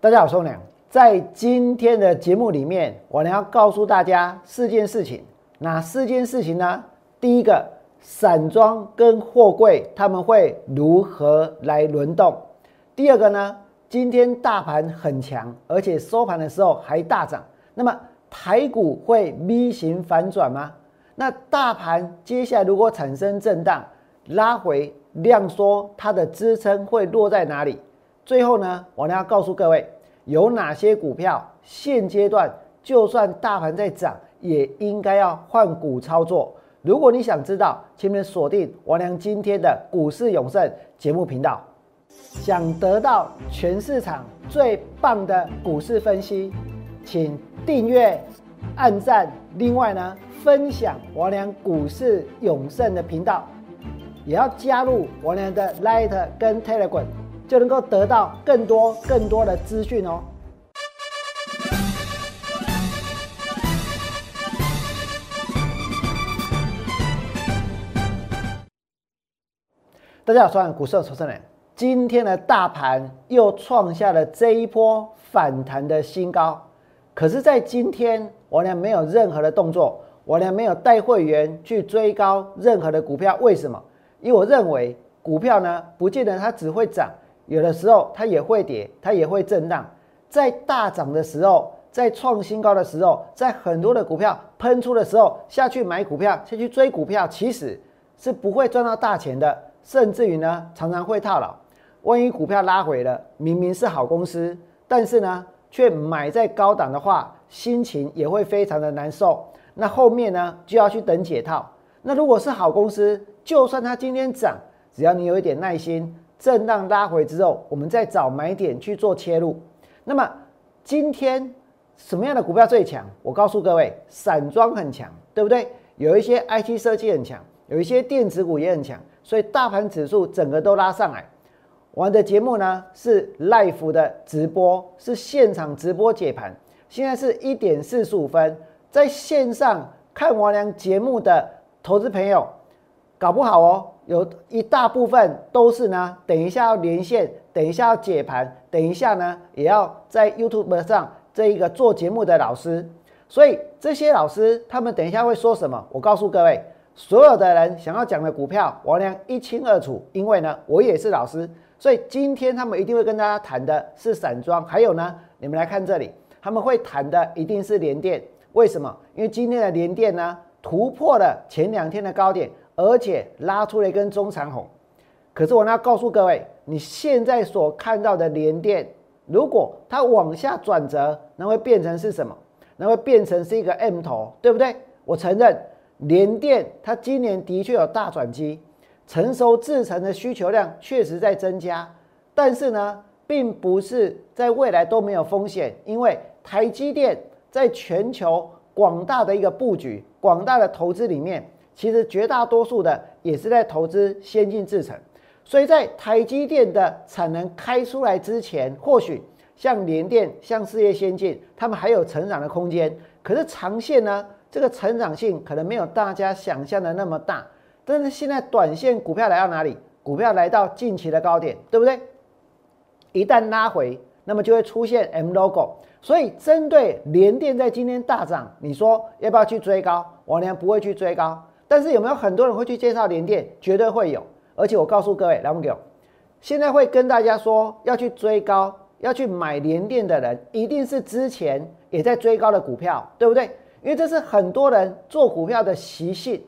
大家好，我是宋良。在今天的节目里面，我呢要告诉大家四件事情。哪四件事情呢？第一个，散装跟货柜他们会如何来轮动？第二个呢？今天大盘很强，而且收盘的时候还大涨。那么台股会 V 型反转吗？那大盘接下来如果产生震荡拉回量缩，它的支撑会落在哪里？最后呢，我呢要告诉各位，有哪些股票现阶段就算大盘在涨，也应该要换股操作。如果你想知道，请你锁定王良今天的股市永胜节目频道。想得到全市场最棒的股市分析，请订阅、按赞，另外呢，分享王良股市永胜的频道，也要加入王良的 Light 跟 Telegram。就能够得到更多更多的资讯哦。大家好，我是股市投资人。今天的大盘又创下了这一波反弹的新高，可是，在今天我俩没有任何的动作，我俩没有带会员去追高任何的股票。为什么？因为我认为股票呢，不见得它只会涨。有的时候它也会跌，它也会震荡。在大涨的时候，在创新高的时候，在很多的股票喷出的时候，下去买股票，下去追股票，其实是不会赚到大钱的，甚至于呢，常常会套牢。万一股票拉回了，明明是好公司，但是呢，却买在高档的话，心情也会非常的难受。那后面呢，就要去等解套。那如果是好公司，就算它今天涨，只要你有一点耐心。震荡拉回之后，我们再找买点去做切入。那么今天什么样的股票最强？我告诉各位，散装很强，对不对？有一些 IT 设计很强，有一些电子股也很强，所以大盘指数整个都拉上来。我的节目呢是 live 的直播，是现场直播解盘。现在是一点四十五分，在线上看王良节目的投资朋友，搞不好哦。有一大部分都是呢，等一下要连线，等一下要解盘，等一下呢也要在 YouTube 上这一个做节目的老师，所以这些老师他们等一下会说什么？我告诉各位，所有的人想要讲的股票，王良一清二楚，因为呢我也是老师，所以今天他们一定会跟大家谈的是散装，还有呢，你们来看这里，他们会谈的一定是连电，为什么？因为今天的连电呢突破了前两天的高点。而且拉出了一根中长红，可是我要告诉各位，你现在所看到的连电，如果它往下转折，那会变成是什么？那会变成是一个 M 头，对不对？我承认连电它今年的确有大转机，成熟制成的需求量确实在增加，但是呢，并不是在未来都没有风险，因为台积电在全球广大的一个布局、广大的投资里面。其实绝大多数的也是在投资先进制程，所以在台积电的产能开出来之前，或许像联电、像事业先进，他们还有成长的空间。可是长线呢，这个成长性可能没有大家想象的那么大。但是现在短线股票来到哪里？股票来到近期的高点，对不对？一旦拉回，那么就会出现 M logo。所以针对联电在今天大涨，你说要不要去追高？我呢不会去追高。但是有没有很多人会去介绍联电？绝对会有，而且我告诉各位，来给我，现在会跟大家说要去追高、要去买联电的人，一定是之前也在追高的股票，对不对？因为这是很多人做股票的习性。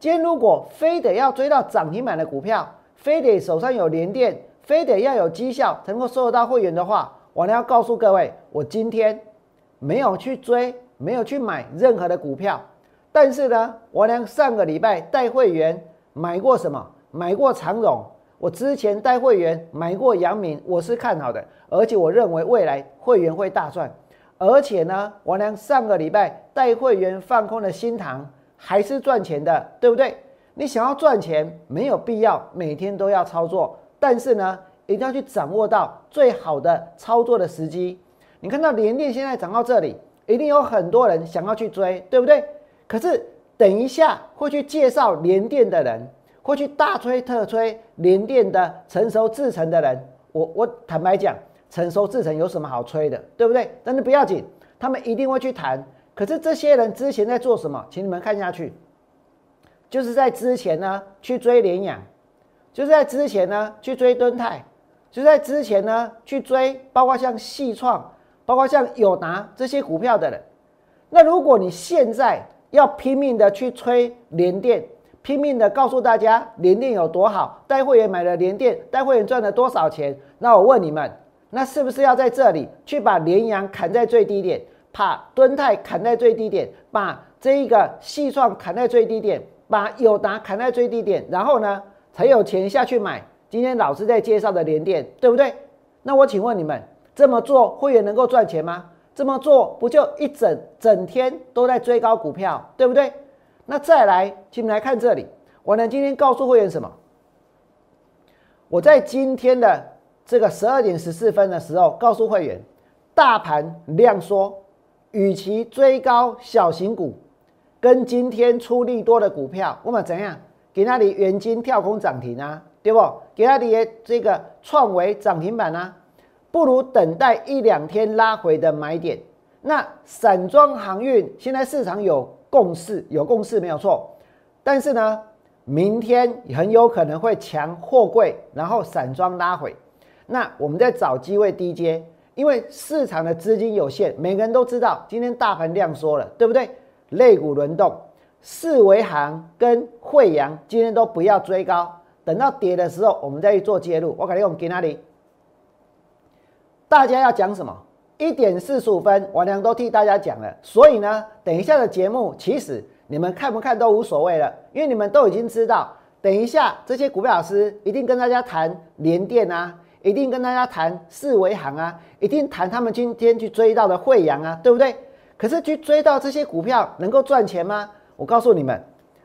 今天如果非得要追到涨停板的股票，非得手上有联电，非得要有绩效能够收得到会员的话，我呢要告诉各位，我今天没有去追，没有去买任何的股票。但是呢，我俩上个礼拜带会员买过什么？买过长荣。我之前带会员买过阳明，我是看好的，而且我认为未来会员会大赚。而且呢，我俩上个礼拜带会员放空的新塘还是赚钱的，对不对？你想要赚钱，没有必要每天都要操作，但是呢，一定要去掌握到最好的操作的时机。你看到连电现在涨到这里，一定有很多人想要去追，对不对？可是等一下会去介绍联电的人，会去大吹特吹联电的成熟制成的人，我我坦白讲，成熟制成有什么好吹的，对不对？但是不要紧，他们一定会去谈。可是这些人之前在做什么？请你们看下去，就是在之前呢去追联阳，就是在之前呢去追敦泰，就在之前呢去追，包括像细创，包括像友达这些股票的人。那如果你现在要拼命的去吹联电，拼命的告诉大家联电有多好，带会员买了联电，带会员赚了多少钱？那我问你们，那是不是要在这里去把联阳砍在最低点？把敦泰砍在最低点，把这一个细创砍在最低点，把友达砍在最低点，然后呢，才有钱下去买今天老师在介绍的联电，对不对？那我请问你们，这么做会员能够赚钱吗？这么做不就一整整天都在追高股票，对不对？那再来，请你们来看这里，我呢今天告诉会员什么？我在今天的这个十二点十四分的时候告诉会员，大盘量缩。与其追高小型股，跟今天出力多的股票，我们怎样给那里元金跳空涨停啊？对不？给那里这个创维涨停板啊？不如等待一两天拉回的买点。那散装航运现在市场有共识，有共识没有错。但是呢，明天很有可能会强货柜，然后散装拉回。那我们在找机会低接。因为市场的资金有限，每个人都知道今天大盘量缩了，对不对？类股轮动，四维行跟惠阳今天都不要追高，等到跌的时候我们再去做介入。我感觉我们给哪里？大家要讲什么？一点四十五分，我俩都替大家讲了。所以呢，等一下的节目其实你们看不看都无所谓了，因为你们都已经知道，等一下这些股票老师一定跟大家谈联电啊。一定跟大家谈四维行啊，一定谈他们今天去追到的惠阳啊，对不对？可是去追到这些股票能够赚钱吗？我告诉你们，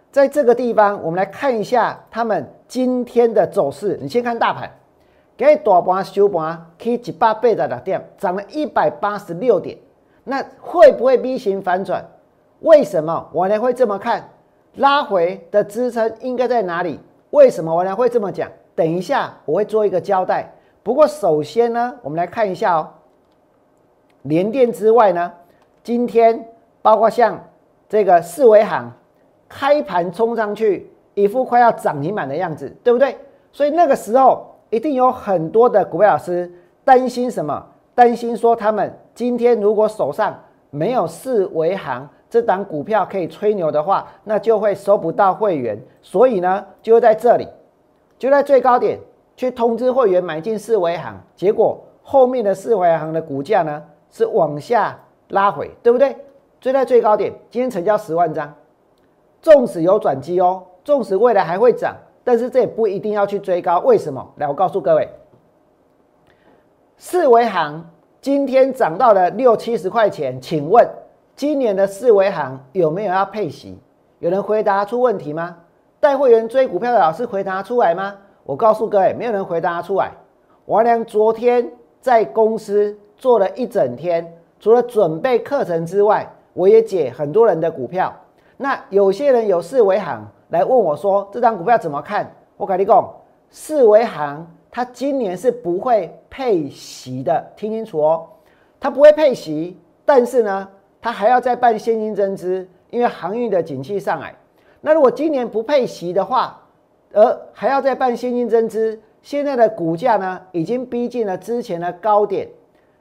在这个地方，我们来看一下他们今天的走势。你先看大盘，给大盘收盘以一百八十六点，涨了一百八十六点，那会不会 V 型反转？为什么我呢会这么看？拉回的支撑应该在哪里？为什么我呢会这么讲？等一下我会做一个交代。不过，首先呢，我们来看一下哦。联电之外呢，今天包括像这个四维行开盘冲上去，一副快要涨停板的样子，对不对？所以那个时候一定有很多的股票老师担心什么？担心说他们今天如果手上没有四维行这档股票可以吹牛的话，那就会收不到会员。所以呢，就在这里，就在最高点。去通知会员买进四维行，结果后面的四维行的股价呢是往下拉回，对不对？追在最高点，今天成交十万张，纵使有转机哦，纵使未来还会涨，但是这也不一定要去追高。为什么？来，我告诉各位，四维行今天涨到了六七十块钱，请问今年的四维行有没有要配息？有人回答出问题吗？带会员追股票的老师回答出来吗？我告诉各位，没有人回答出来。王良昨天在公司做了一整天，除了准备课程之外，我也解很多人的股票。那有些人有四维行来问我说：“这张股票怎么看？”我跟你讲，四维行它今年是不会配息的，听清楚哦，它不会配息，但是呢，它还要再办现金增资，因为航运的景气上来。那如果今年不配息的话，而还要再办现金增资，现在的股价呢，已经逼近了之前的高点。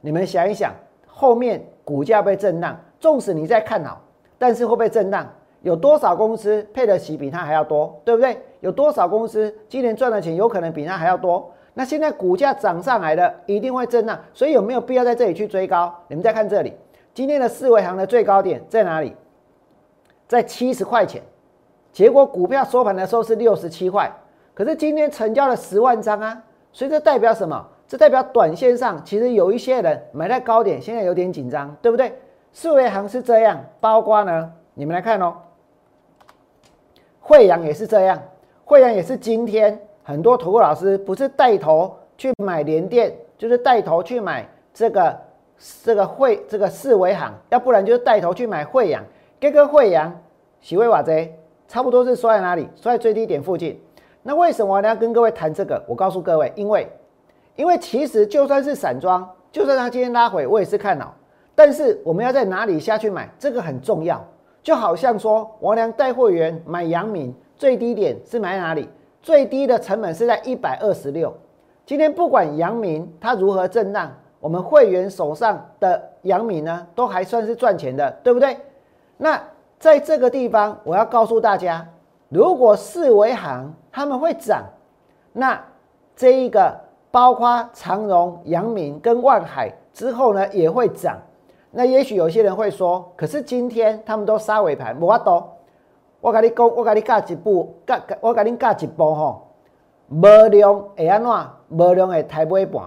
你们想一想，后面股价被震荡，纵使你在看好，但是会被震荡。有多少公司配得起比它还要多，对不对？有多少公司今年赚的钱有可能比它还要多？那现在股价涨上来了，一定会震荡。所以有没有必要在这里去追高？你们再看这里，今天的四维行的最高点在哪里？在七十块钱。结果股票收盘的时候是六十七块，可是今天成交了十万张啊，所以这代表什么？这代表短线上其实有一些人买在高点，现在有点紧张，对不对？四维行是这样，包括呢，你们来看哦，惠阳也是这样，惠阳也是今天很多投顾老师不是带头去买联电，就是带头去买这个这个汇这个四维行，要不然就是带头去买惠阳，这个惠阳喜威瓦贼。差不多是收在哪里？收在最低点附近。那为什么我要跟各位谈这个？我告诉各位，因为，因为其实就算是散装，就算它今天拉回，我也是看好。但是我们要在哪里下去买，这个很重要。就好像说，王良带会员买阳明，最低点是买哪里？最低的成本是在一百二十六。今天不管阳明它如何震荡，我们会员手上的阳明呢，都还算是赚钱的，对不对？那在这个地方，我要告诉大家，如果四维行他们会涨，那这一个包括长荣、阳明跟万海之后呢，也会涨。那也许有些人会说，可是今天他们都杀尾盘，无法多。我跟你讲，我跟你教一步，教我跟你教一步吼，无量会安怎？无量会抬尾盘。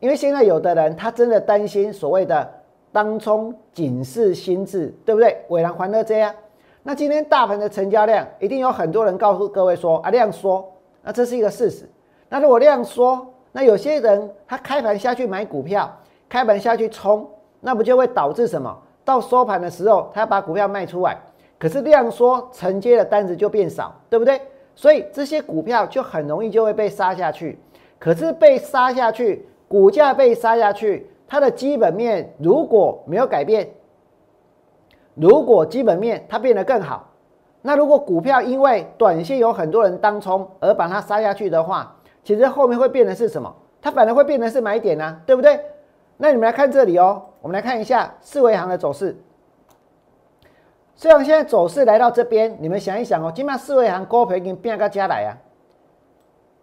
因为现在有的人他真的担心所谓的当冲警示心智，对不对？伟然欢乐这样。那今天大盘的成交量，一定有很多人告诉各位说啊，量缩，那这是一个事实。那如果量缩，那有些人他开盘下去买股票，开盘下去冲。那不就会导致什么？到收盘的时候，他要把股票卖出来，可是量缩承接的单子就变少，对不对？所以这些股票就很容易就会被杀下去。可是被杀下去，股价被杀下去，它的基本面如果没有改变，如果基本面它变得更好，那如果股票因为短线有很多人当冲而把它杀下去的话，其实后面会变成是什么？它反而会变成是买点呢，对不对？那你们来看这里哦，我们来看一下四维行的走势。四维行现在走势来到这边，你们想一想哦，今麦四维行高配已经变个加来啊。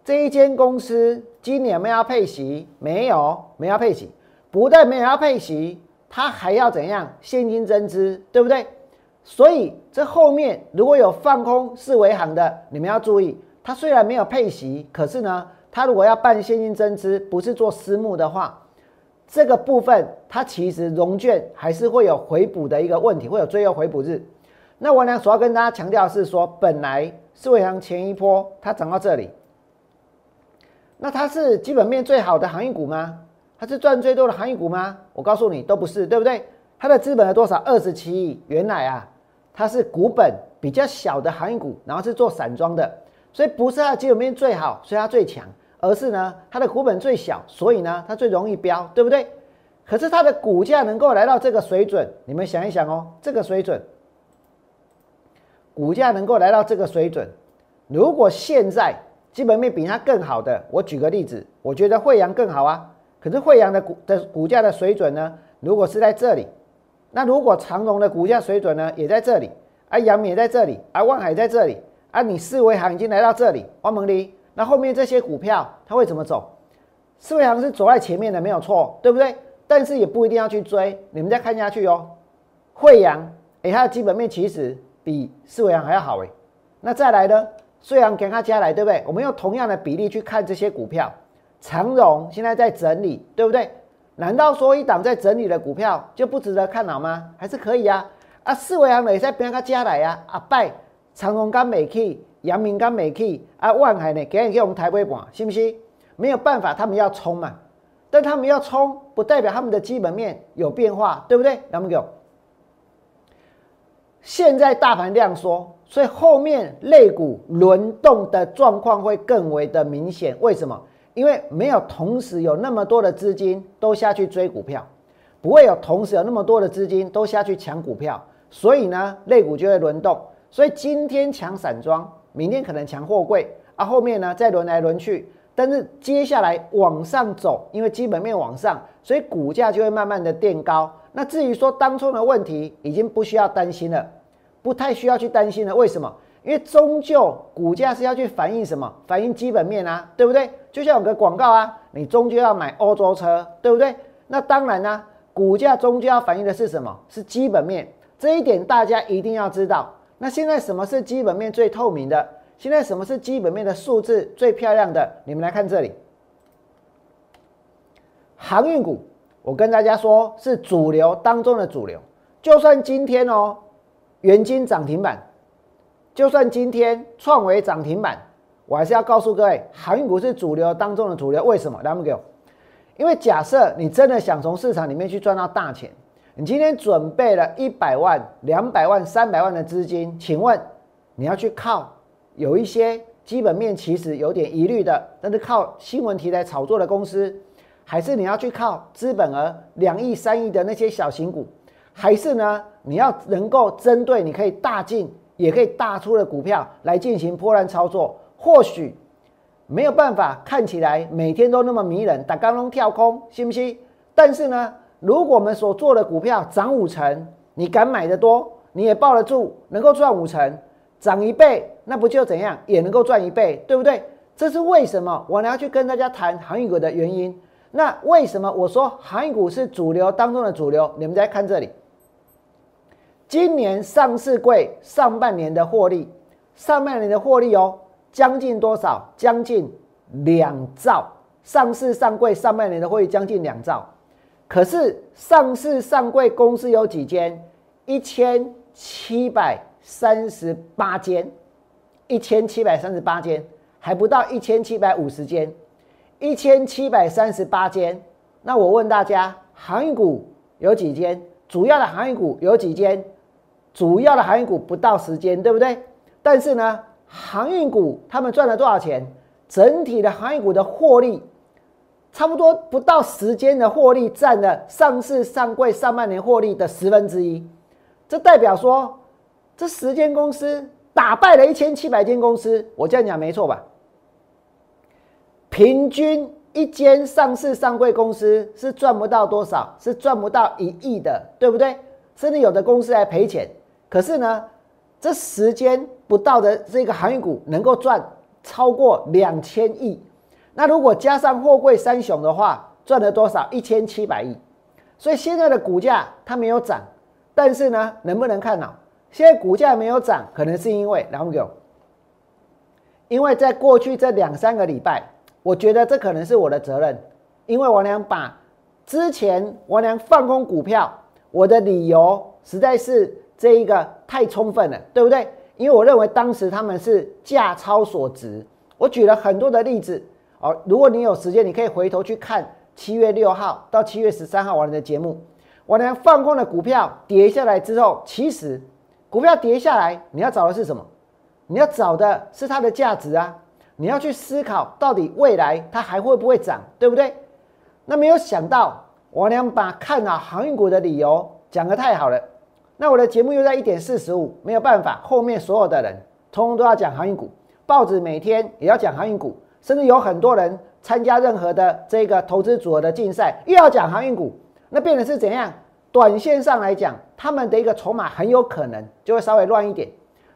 这一间公司今年没有配息，没有没有配息，不但没有要配息，它还要怎样现金增资，对不对？所以这后面如果有放空四维行的，你们要注意，它虽然没有配息，可是呢，它如果要办现金增资，不是做私募的话。这个部分它其实融券还是会有回补的一个问题，会有最后回补日。那我呢，主要跟大家强调是说，本来四维行前一波它涨到这里，那它是基本面最好的行业股吗？它是赚最多的行业股吗？我告诉你，都不是，对不对？它的资本有多少？二十七亿。原来啊，它是股本比较小的行业股，然后是做散装的，所以不是它基本面最好，所以它最强。而是呢，它的股本最小，所以呢，它最容易飙，对不对？可是它的股价能够来到这个水准，你们想一想哦，这个水准，股价能够来到这个水准，如果现在基本面比它更好的，我举个例子，我觉得惠阳更好啊。可是惠阳的股的股价的水准呢，如果是在这里，那如果长荣的股价水准呢，也在这里，而阳明也在这里，而万海在这里，而你四维行已经来到这里，汪蒙离。那后面这些股票它会怎么走？四维行是走在前面的，没有错，对不对？但是也不一定要去追，你们再看下去哦。惠阳，哎，它的基本面其实比四维行还要好哎。那再来呢？虽然给它加来，对不对？我们用同样的比例去看这些股票，长荣现在在整理，对不对？难道说一档在整理的股票就不值得看好吗？还是可以啊。啊，四维行也在给它加来呀。啊，拜长荣跟美 K。阳明跟美 K 啊，万海呢，给给我们台北盘，信不信？没有办法，他们要冲嘛。但他们要冲，不代表他们的基本面有变化，对不对？两们现在大盘量缩，所以后面类股轮动的状况会更为的明显。为什么？因为没有同时有那么多的资金都下去追股票，不会有同时有那么多的资金都下去抢股票，所以呢，类股就会轮动。所以今天抢散装。明天可能强货柜啊，后面呢再轮来轮去，但是接下来往上走，因为基本面往上，所以股价就会慢慢的垫高。那至于说当初的问题，已经不需要担心了，不太需要去担心了。为什么？因为终究股价是要去反映什么？反映基本面啊，对不对？就像有个广告啊，你终究要买欧洲车，对不对？那当然呢，股价终究要反映的是什么？是基本面。这一点大家一定要知道。那现在什么是基本面最透明的？现在什么是基本面的数字最漂亮的？你们来看这里，航运股，我跟大家说是主流当中的主流。就算今天哦，元金涨停板，就算今天创维涨停板，我还是要告诉各位，航运股是主流当中的主流。为什么？来，给我，因为假设你真的想从市场里面去赚到大钱。你今天准备了一百万、两百万、三百万的资金，请问你要去靠有一些基本面其实有点疑虑的，但是靠新闻题材炒作的公司，还是你要去靠资本额两亿、三亿的那些小型股？还是呢，你要能够针对你可以大进也可以大出的股票来进行波段操作？或许没有办法看起来每天都那么迷人，打刚龙跳空，信不信？但是呢，如果我们所做的股票涨五成，你敢买的多，你也抱得住，能够赚五成，涨一倍，那不就怎样也能够赚一倍，对不对？这是为什么我要去跟大家谈航运股的原因。那为什么我说航运股是主流当中的主流？你们再看这里，今年上市柜上半年的获利，上半年的获利哦，将近多少？将近两兆。上市上柜上半年的获利将近两兆。可是上市上柜公司有几间？一千七百三十八间，一千七百三十八间，还不到一千七百五十间，一千七百三十八间。那我问大家，航运股有几间？主要的航运股有几间？主要的航运股不到十间，对不对？但是呢，航运股他们赚了多少钱？整体的航运股的获利。差不多不到时间的获利占了上市上柜上半年获利的十分之一，这代表说这十间公司打败了一千七百间公司，我这样讲没错吧？平均一间上市上柜公司是赚不到多少，是赚不到一亿的，对不对？甚至有的公司还赔钱。可是呢，这时间不到的这个航运股能够赚超过两千亿。那如果加上货柜三雄的话，赚了多少？一千七百亿。所以现在的股价它没有涨，但是呢，能不能看到？现在股价没有涨，可能是因为然后有，因为在过去这两三个礼拜，我觉得这可能是我的责任，因为我娘把之前我娘放空股票，我的理由实在是这一个太充分了，对不对？因为我认为当时他们是价超所值，我举了很多的例子。哦，如果你有时间，你可以回头去看七月六号到七月十三号我的节目。我呢放空的股票跌下来之后，其实股票跌下来，你要找的是什么？你要找的是它的价值啊！你要去思考到底未来它还会不会涨，对不对？那没有想到，我娘把看好航运股的理由讲得太好了。那我的节目又在一点四十五，没有办法，后面所有的人通通都要讲航运股，报纸每天也要讲航运股。甚至有很多人参加任何的这个投资组合的竞赛，又要讲航运股，那变得是怎样？短线上来讲，他们的一个筹码很有可能就会稍微乱一点。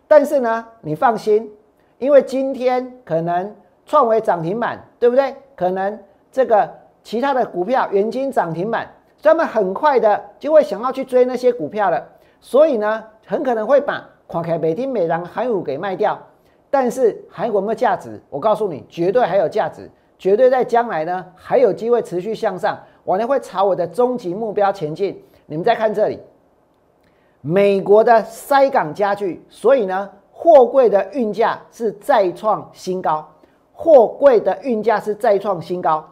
但是呢，你放心，因为今天可能创维涨停板，对不对？可能这个其他的股票元金涨停板，他们很快的就会想要去追那些股票了。所以呢，很可能会把跨开北京美航航运给卖掉。但是还有没有价值？我告诉你，绝对还有价值，绝对在将来呢还有机会持续向上，我呢会朝我的终极目标前进。你们再看这里，美国的塞港家具，所以呢货柜的运价是再创新高，货柜的运价是再创新高。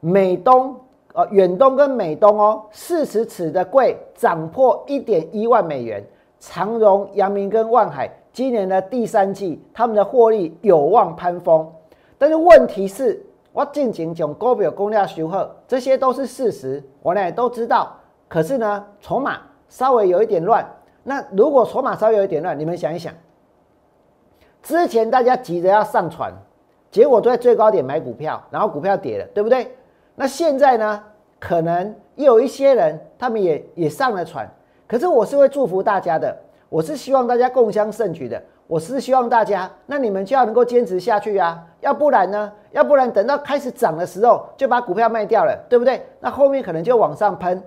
美东呃远东跟美东哦，四十尺的柜涨破一点一万美元，长荣、阳明跟万海。今年的第三季，他们的获利有望攀峰，但是问题是，我进行讲高表公量修贺，这些都是事实，我呢都知道。可是呢，筹码稍微有一点乱。那如果筹码稍微有一点乱，你们想一想，之前大家急着要上船，结果都在最高点买股票，然后股票跌了，对不对？那现在呢，可能又有一些人他们也也上了船，可是我是会祝福大家的。我是希望大家共襄盛举的，我是希望大家，那你们就要能够坚持下去啊，要不然呢？要不然等到开始涨的时候就把股票卖掉了，对不对？那后面可能就往上喷。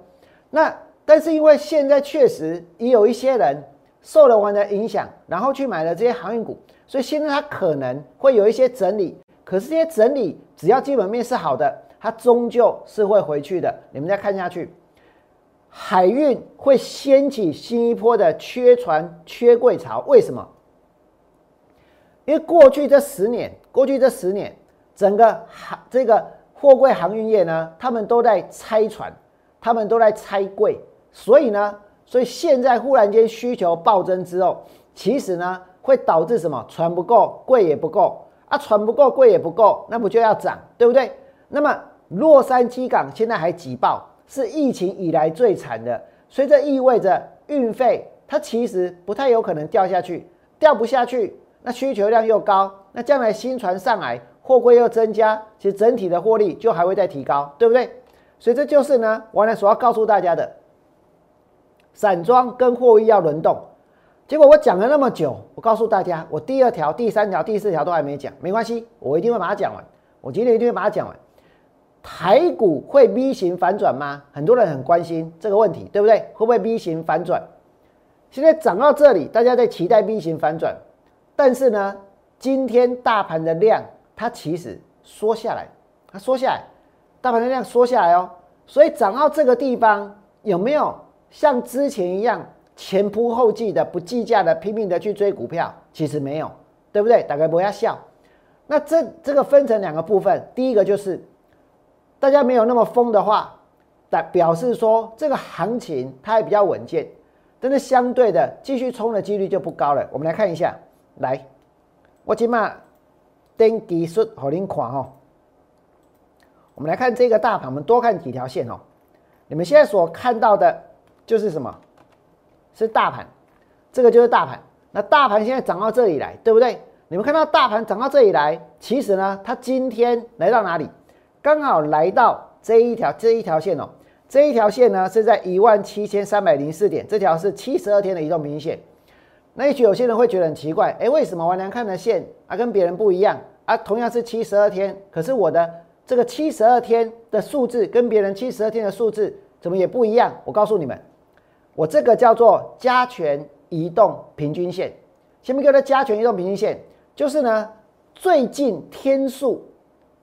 那但是因为现在确实也有一些人受了我们的影响，然后去买了这些航运股，所以现在它可能会有一些整理。可是这些整理只要基本面是好的，它终究是会回去的。你们再看下去。海运会掀起新一波的缺船、缺柜潮，为什么？因为过去这十年，过去这十年，整个航这个货柜航运业呢，他们都在拆船，他们都在拆柜，所以呢，所以现在忽然间需求暴增之后，其实呢，会导致什么？船不够，柜也不够啊，船不够，柜也不够，那不就要涨，对不对？那么洛杉矶港现在还挤爆，是疫情以来最惨的，所以这意味着运费它其实不太有可能掉下去，掉不下去，那需求量又高，那将来新船上来，货柜又增加，其实整体的获利就还会再提高，对不对？所以这就是呢，我呢所要告诉大家的，散装跟货运要轮动。结果我讲了那么久，我告诉大家，我第二条、第三条、第四条都还没讲，没关系，我一定会把它讲完。我今天一定会把它讲完。台股会 V 型反转吗？很多人很关心这个问题，对不对？会不会 V 型反转？现在涨到这里，大家在期待 V 型反转，但是呢，今天大盘的量它其实缩下来，它缩下来，大盘的量缩下来哦，所以涨到这个地方有没有像之前一样？前仆后继的不计价的拼命的去追股票，其实没有，对不对？大概不要笑。那这这个分成两个部分，第一个就是大家没有那么疯的话，代表示说这个行情它还比较稳健，但是相对的继续冲的几率就不高了。我们来看一下，来，我今嘛登技术好您看哦。我们来看这个大盘，我们多看几条线哦。你们现在所看到的就是什么？是大盘，这个就是大盘。那大盘现在涨到这里来，对不对？你们看到大盘涨到这里来，其实呢，它今天来到哪里？刚好来到这一条这一条线哦。这一条线呢是在一万七千三百零四点，这条是七十二天的移动平均线。那也许有些人会觉得很奇怪，哎，为什么王良看的线啊跟别人不一样啊？同样是七十二天，可是我的这个七十二天的数字跟别人七十二天的数字怎么也不一样？我告诉你们。我这个叫做加权移动平均线，前面叫做加权移动平均线，就是呢最近天数，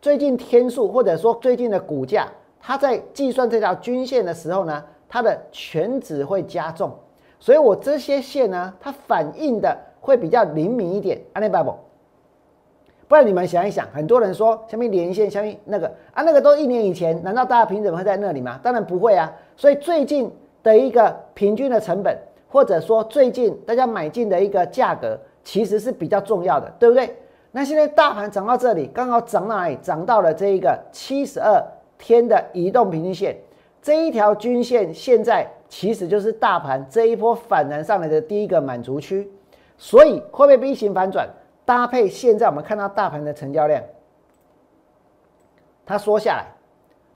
最近天数或者说最近的股价，它在计算这条均线的时候呢，它的全值会加重，所以我这些线呢，它反映的会比较灵敏一点。安利 b 不？不然你们想一想，很多人说下面连线，下面那个啊，那个都一年以前，难道大家凭什么会在那里吗？当然不会啊。所以最近。的一个平均的成本，或者说最近大家买进的一个价格，其实是比较重要的，对不对？那现在大盘涨到这里，刚好涨到哪里？涨到了这一个七十二天的移动平均线，这一条均线现在其实就是大盘这一波反弹上来的第一个满足区，所以会不会 V 型反转？搭配现在我们看到大盘的成交量，它缩下来，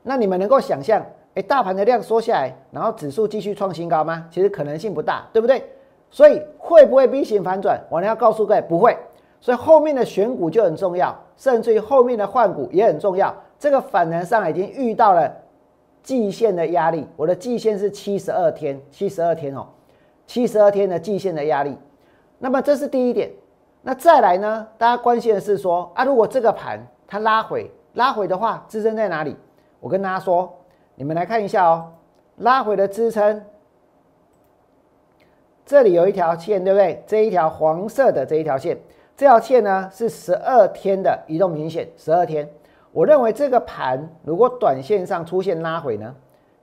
那你们能够想象？哎，大盘的量缩下来，然后指数继续创新高吗？其实可能性不大，对不对？所以会不会 V 型反转？我呢要告诉各位，不会。所以后面的选股就很重要，甚至于后面的换股也很重要。这个反弹上已经遇到了季线的压力，我的季线是七十二天，七十二天哦，七十二天的季线的压力。那么这是第一点。那再来呢？大家关心的是说啊，如果这个盘它拉回，拉回的话，支撑在哪里？我跟大家说。你们来看一下哦，拉回的支撑，这里有一条线，对不对？这一条黄色的这一条线，这条线呢是十二天的移动平均线，十二天。我认为这个盘如果短线上出现拉回呢，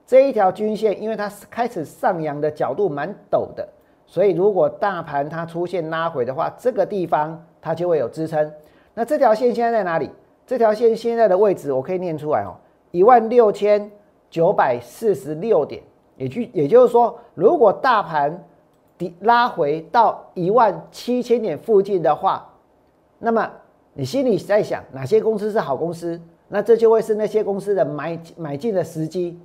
这一条均线，因为它开始上扬的角度蛮陡的，所以如果大盘它出现拉回的话，这个地方它就会有支撑。那这条线现在在哪里？这条线现在的位置我可以念出来哦，一万六千。九百四十六点，也就也就是说，如果大盘底拉回到一万七千点附近的话，那么你心里在想哪些公司是好公司？那这就会是那些公司的买买进的时机，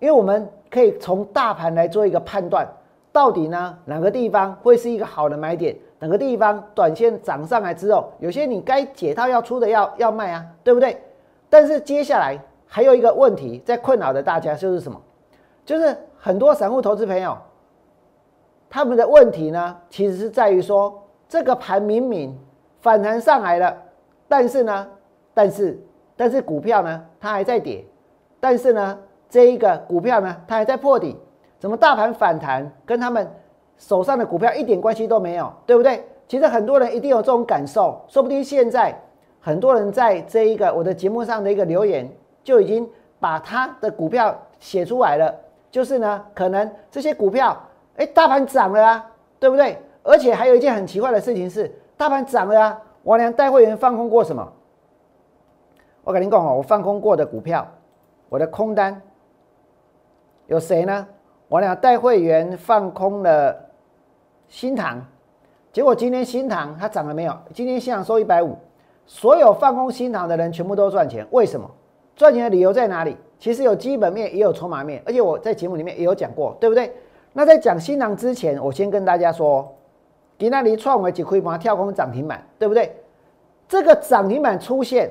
因为我们可以从大盘来做一个判断，到底呢哪个地方会是一个好的买点，哪个地方短线涨上来之后，有些你该解套要出的要要卖啊，对不对？但是接下来。还有一个问题在困扰着大家，就是什么？就是很多散户投资朋友，他们的问题呢，其实是在于说，这个盘明明反弹上来了，但是呢，但是但是股票呢，它还在跌，但是呢，这一个股票呢，它还在破底，怎么大盘反弹跟他们手上的股票一点关系都没有，对不对？其实很多人一定有这种感受，说不定现在很多人在这一个我的节目上的一个留言。就已经把他的股票写出来了，就是呢，可能这些股票，哎，大盘涨了啊，对不对？而且还有一件很奇怪的事情是，大盘涨了啊，王良带会员放空过什么？我跟您讲哦，我放空过的股票，我的空单有谁呢？我俩带会员放空了新塘，结果今天新塘它涨了没有？今天新塘收一百五，所有放空新塘的人全部都赚钱，为什么？赚钱的理由在哪里？其实有基本面，也有筹码面，而且我在节目里面也有讲过，对不对？那在讲新郎之前，我先跟大家说，迪那里创维几亏它跳空涨停板，对不对？这个涨停板出现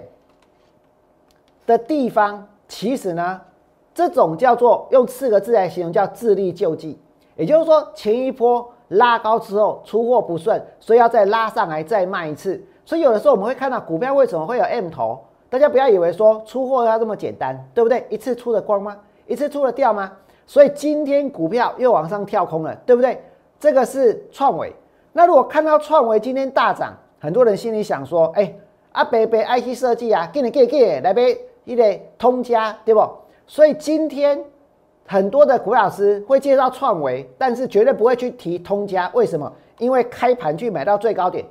的地方，其实呢，这种叫做用四个字来形容，叫自力救济。也就是说，前一波拉高之后出货不顺，所以要再拉上来再卖一次。所以有的时候我们会看到股票为什么会有 M 头？大家不要以为说出货要这么简单，对不对？一次出的光吗？一次出的掉吗？所以今天股票又往上跳空了，对不对？这个是创维。那如果看到创维今天大涨，很多人心里想说：哎，阿北北 IC 设计啊，给你给给来呗，一个通家，对不？所以今天很多的股老师会介绍创维，但是绝对不会去提通家。为什么？因为开盘去买到最高点，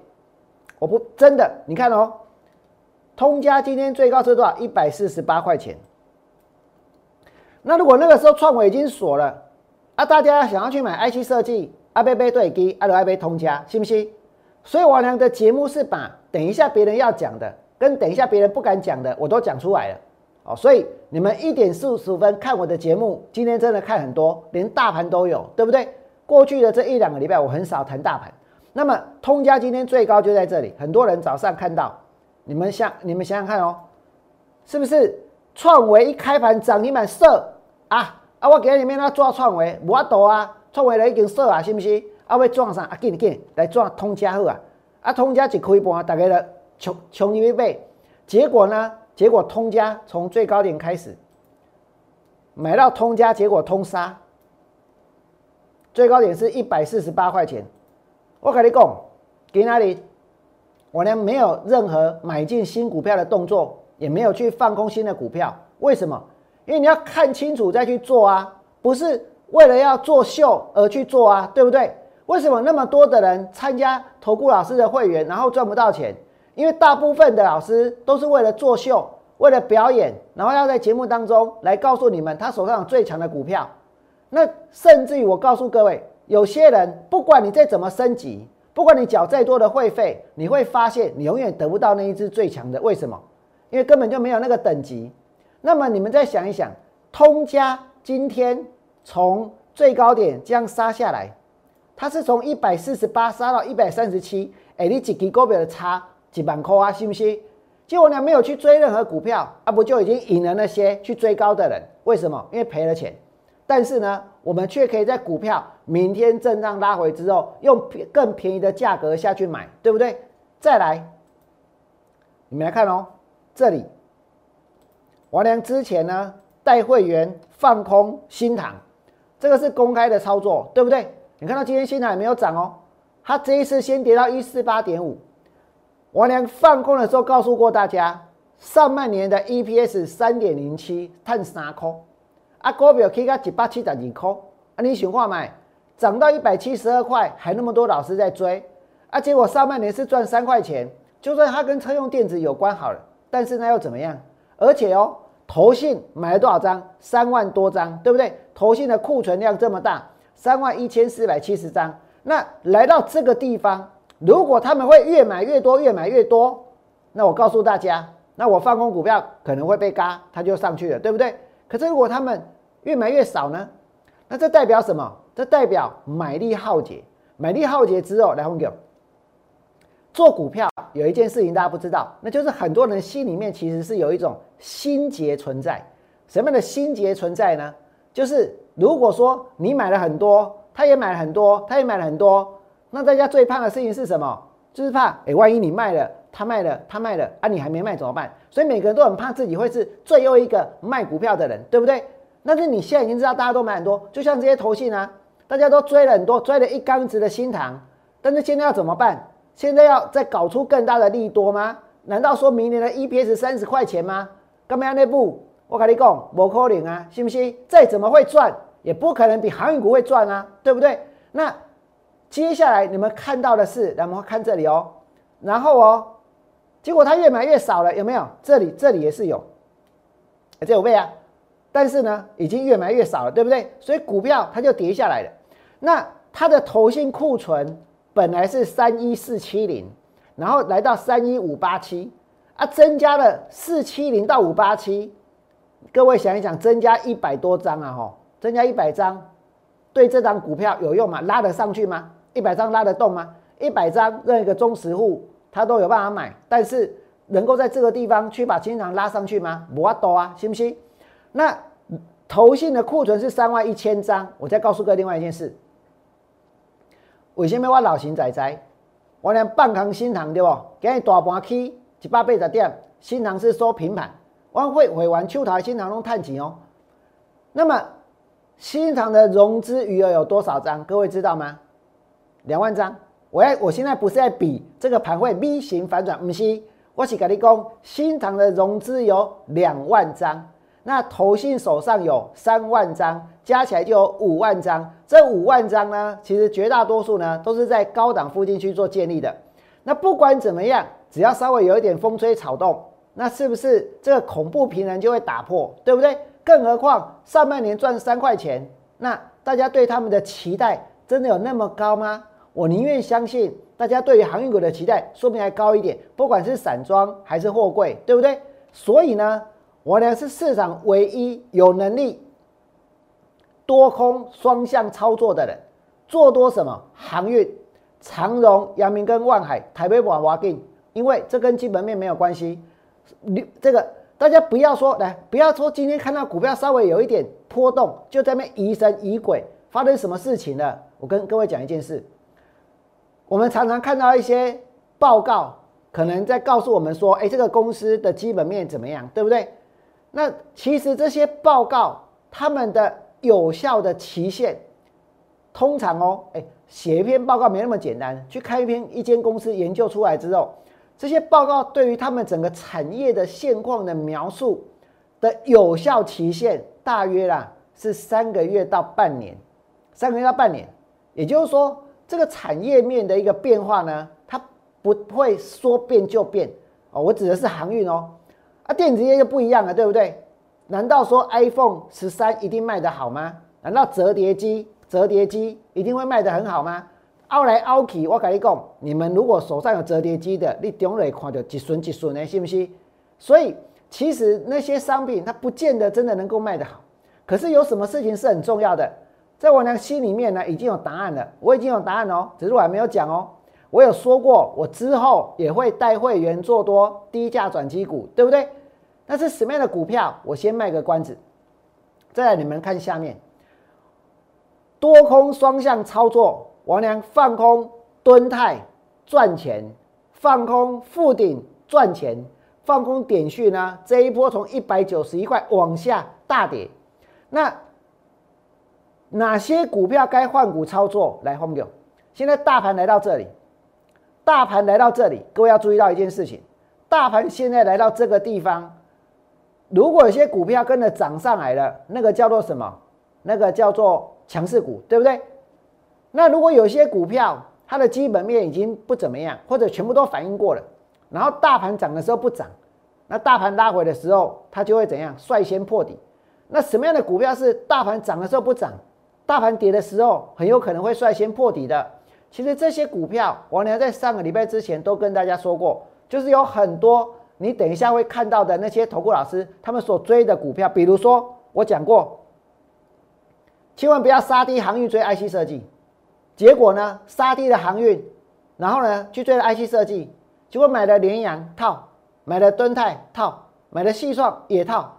我不真的，你看哦。通家今天最高是多少？一百四十八块钱。那如果那个时候创维已经锁了，啊，大家想要去买 IC 设计，阿贝贝对基，阿罗阿贝通家，信不信？所以王良的节目是把等一下别人要讲的，跟等一下别人不敢讲的，我都讲出来了。哦，所以你们一点四十五分看我的节目，今天真的看很多，连大盘都有，对不对？过去的这一两个礼拜，我很少谈大盘。那么通家今天最高就在这里，很多人早上看到。你们想，你们想想看哦，是不是创维一开盘涨停板设啊啊！我给你们那做创维，我多啊，创维已经设啊，是不是？啊，要撞上啊，紧紧来撞通家好啊！啊，通家一开盘，大概了穷穷一倍。结果呢？结果通家从最高点开始买到通家，结果通杀，最高点是一百四十八块钱。我跟你讲，给哪里？我呢没有任何买进新股票的动作，也没有去放空新的股票。为什么？因为你要看清楚再去做啊，不是为了要做秀而去做啊，对不对？为什么那么多的人参加投顾老师的会员，然后赚不到钱？因为大部分的老师都是为了做秀，为了表演，然后要在节目当中来告诉你们他手上有最强的股票。那甚至于我告诉各位，有些人不管你再怎么升级。不管你缴再多的会费，你会发现你永远得不到那一只最强的。为什么？因为根本就没有那个等级。那么你们再想一想，通家今天从最高点这样杀下来，它是从一百四十八杀到一百三十七，哎，你几股票的差几万块啊，信不信？结果呢没有去追任何股票，啊不就已经赢了那些去追高的人？为什么？因为赔了钱。但是呢，我们却可以在股票明天震荡拉回之后，用更便宜的价格下去买，对不对？再来，你们来看哦，这里王良之前呢带会员放空新塘，这个是公开的操作，对不对？你看到今天新塘也没有涨哦，它这一次先跌到一四八点五。王良放空的时候告诉过大家，上半年的 EPS 三点零七，探三空。啊，股票起到一百七十二块，啊，你想看买，涨到一百七十二块，还那么多老师在追，啊，结果上半年是赚三块钱，就算它跟车用电子有关好了，但是那又怎么样？而且哦，投信买了多少张？三万多张，对不对？投信的库存量这么大，三万一千四百七十张，那来到这个地方，如果他们会越买越多，越买越多，那我告诉大家，那我放空股票可能会被嘎，它就上去了，对不对？可是如果他们越买越少呢？那这代表什么？这代表买力耗竭。买力耗竭之后，来问我，做股票有一件事情大家不知道，那就是很多人心里面其实是有一种心结存在。什么样的心结存在呢？就是如果说你买了很多，他也买了很多，他也买了很多，那大家最怕的事情是什么？就是怕，哎，万一你卖了，他卖了，他卖了，啊，你还没卖怎么办？所以每个人都很怕自己会是最后一个卖股票的人，对不对？但是你现在已经知道，大家都买很多，就像这些投信啊，大家都追了很多，追了一缸子的新塘。但是现在要怎么办？现在要再搞出更大的利多吗？难道说明年的 EPS 三十块钱吗？干嘛要那步？我跟你讲，不可能啊，信不信？再怎么会赚，也不可能比航运股会赚啊，对不对？那接下来你们看到的是，咱们看这里哦，然后哦，结果它越买越少了，有没有？这里这里也是有，这有位啊。但是呢，已经越买越少了，对不对？所以股票它就跌下来了。那它的投信库存本来是三一四七零，然后来到三一五八七，啊，增加了四七零到五八七。各位想一想，增加一百多张啊，吼，增加一百张，对这张股票有用吗？拉得上去吗？一百张拉得动吗？一百张，任何一个中实户他都有办法买，但是能够在这个地方去把金常拉上去吗？不多啊，信不信？那投信的库存是三万一千张，我再告诉各位另外一件事，为什么我老型仔仔，我连半康新塘对不？今日大盘起一百八十点，新塘是收平盘。万汇汇完秋台新塘弄探钱哦，那么新塘的融资余额有多少张？各位知道吗？两万张。我要我现在不是在比这个盘会 V 型反转，不是，我是跟你讲，新塘的融资有两万张，那投信手上有三万张，加起来就有五万张。这五万张呢，其实绝大多数呢都是在高档附近去做建立的。那不管怎么样，只要稍微有一点风吹草动。那是不是这个恐怖平衡就会打破，对不对？更何况上半年赚三块钱，那大家对他们的期待真的有那么高吗？我宁愿相信大家对于航运股的期待说不定还高一点，不管是散装还是货柜，对不对？所以呢，我呢是市场唯一有能力多空双向操作的人，做多什么航运、长荣、阳明跟万海、台北宝华定，因为这跟基本面没有关系。你这个大家不要说来，不要说今天看到股票稍微有一点波动，就在那疑神疑鬼，发生什么事情了？我跟各位讲一件事，我们常常看到一些报告，可能在告诉我们说，哎，这个公司的基本面怎么样，对不对？那其实这些报告，他们的有效的期限，通常哦，哎，写一篇报告没那么简单，去开一篇一间公司研究出来之后。这些报告对于他们整个产业的现况的描述的有效期限大约啦是三个月到半年，三个月到半年，也就是说这个产业面的一个变化呢，它不会说变就变哦。我指的是航运哦，啊，电子业就不一样了，对不对？难道说 iPhone 十三一定卖得好吗？难道折叠机折叠机一定会卖得很好吗？凹来凹去，我跟你讲，你们如果手上有折叠机的，你中来看到一顺一顺的，信不信？所以其实那些商品它不见得真的能够卖得好。可是有什么事情是很重要的，在我那心里面呢已经有答案了，我已经有答案哦，只是我还没有讲哦。我有说过，我之后也会带会员做多低价转机股，对不对？那是什么样的股票？我先卖个关子。再来，你们看下面，多空双向操作。王良放空敦泰赚钱，放空富鼎赚钱，放空点讯呢？这一波从一百九十一块往下大跌，那哪些股票该换股操作？来，红牛，现在大盘来到这里，大盘来到这里，各位要注意到一件事情：大盘现在来到这个地方，如果有些股票跟着涨上来了，那个叫做什么？那个叫做强势股，对不对？那如果有些股票它的基本面已经不怎么样，或者全部都反应过了，然后大盘涨的时候不涨，那大盘拉回的时候它就会怎样率先破底？那什么样的股票是大盘涨的时候不涨，大盘跌的时候很有可能会率先破底的？其实这些股票，我呢在上个礼拜之前都跟大家说过，就是有很多你等一下会看到的那些投顾老师他们所追的股票，比如说我讲过，千万不要杀低航运追 IC 设计。结果呢，杀低了航运，然后呢去追了 IC 设计，结果买了联阳套，买了敦泰套，买了细创也套。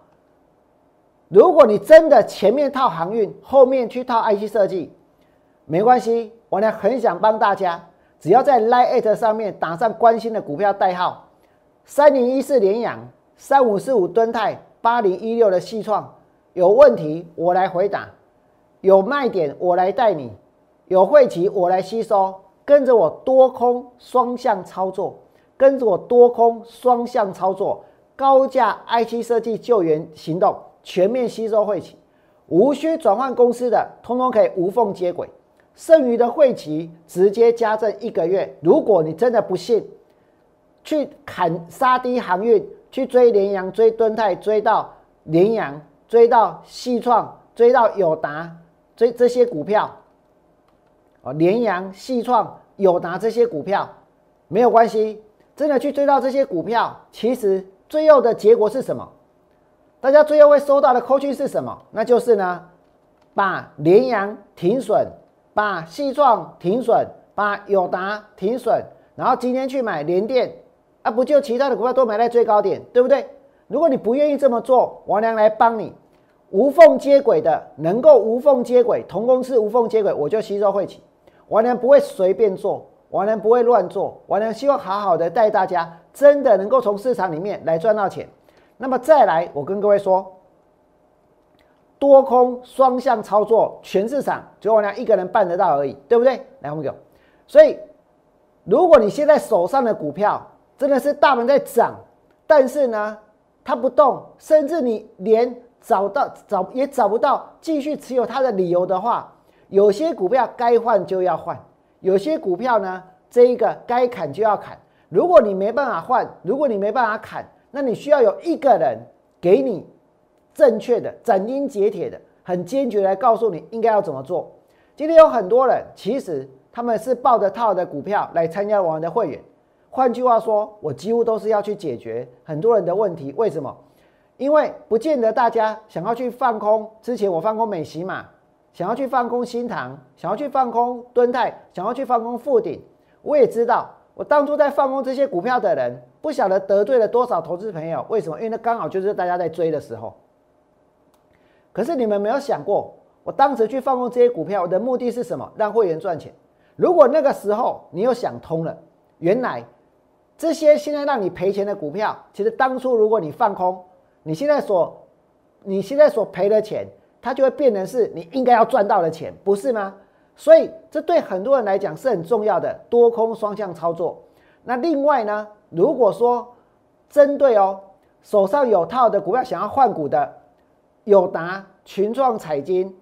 如果你真的前面套航运，后面去套 IC 设计，没关系，我呢很想帮大家，只要在 Line 上面打上关心的股票代号，三零一四联阳，三五四五敦泰，八零一六的细创，有问题我来回答，有卖点我来带你。有汇集，我来吸收，跟着我多空双向操作，跟着我多空双向操作，高价 IT 设计救援行动，全面吸收汇集，无需转换公司的，通通可以无缝接轨，剩余的汇集直接加赠一个月。如果你真的不信，去砍杀低航运，去追联阳、追敦泰，追到联阳追到细创，追到友达，追这些股票，哦，联阳、细创、友达这些股票没有关系，真的去追到这些股票，其实最后的结果是什么？大家最后会收到的扣讯是什么？那就是呢，把联阳停损，把细创停损，把友达停损，然后今天去买联电，啊，不就其他的股票都买在最高点，对不对？如果你不愿意这么做，王良来帮你。无缝接轨的，能够无缝接轨，同公司无缝接轨，我就吸收会起。王良不会随便做，王良不会乱做，王良希望好好的带大家，真的能够从市场里面来赚到钱。那么再来，我跟各位说，多空双向操作，全市场只有王良一个人办得到而已，对不对？来，我们有。所以，如果你现在手上的股票真的是大盘在涨，但是呢，它不动，甚至你连找到找也找不到继续持有它的理由的话，有些股票该换就要换，有些股票呢，这一个该砍就要砍。如果你没办法换，如果你没办法砍，那你需要有一个人给你正确的斩钉截铁的、很坚决来告诉你应该要怎么做。今天有很多人其实他们是抱着套的股票来参加我们的会员，换句话说，我几乎都是要去解决很多人的问题。为什么？因为不见得大家想要去放空，之前我放空美西嘛，想要去放空新塘，想要去放空敦泰，想要去放空富鼎，我也知道，我当初在放空这些股票的人，不晓得得罪了多少投资朋友。为什么？因为那刚好就是大家在追的时候。可是你们没有想过，我当时去放空这些股票的目的是什么？让会员赚钱。如果那个时候你又想通了，原来这些现在让你赔钱的股票，其实当初如果你放空。你现在所，你现在所赔的钱，它就会变成是你应该要赚到的钱，不是吗？所以这对很多人来讲是很重要的多空双向操作。那另外呢，如果说针对哦手上有套的股票想要换股的，友达、群创、彩金，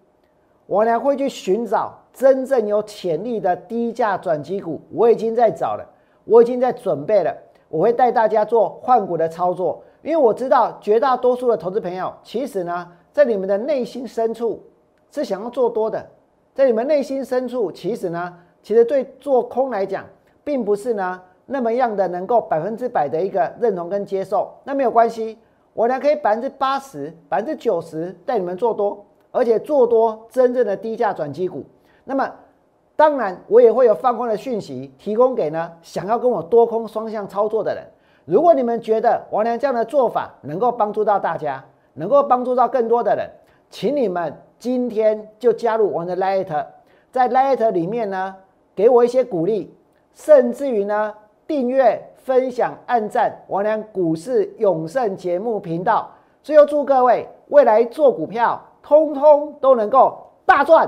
我呢会去寻找真正有潜力的低价转机股，我已经在找了，我已经在准备了，我会带大家做换股的操作。因为我知道绝大多数的投资朋友，其实呢，在你们的内心深处是想要做多的，在你们内心深处，其实呢，其实对做空来讲，并不是呢那么样的能够百分之百的一个认同跟接受。那没有关系，我呢可以百分之八十、百分之九十带你们做多，而且做多真正的低价转机股。那么，当然我也会有放空的讯息提供给呢想要跟我多空双向操作的人。如果你们觉得王良这样的做法能够帮助到大家，能够帮助到更多的人，请你们今天就加入我的 Light，在 Light 里面呢，给我一些鼓励，甚至于呢，订阅、分享、按赞王良股市永胜节目频道。最后祝各位未来做股票，通通都能够大赚。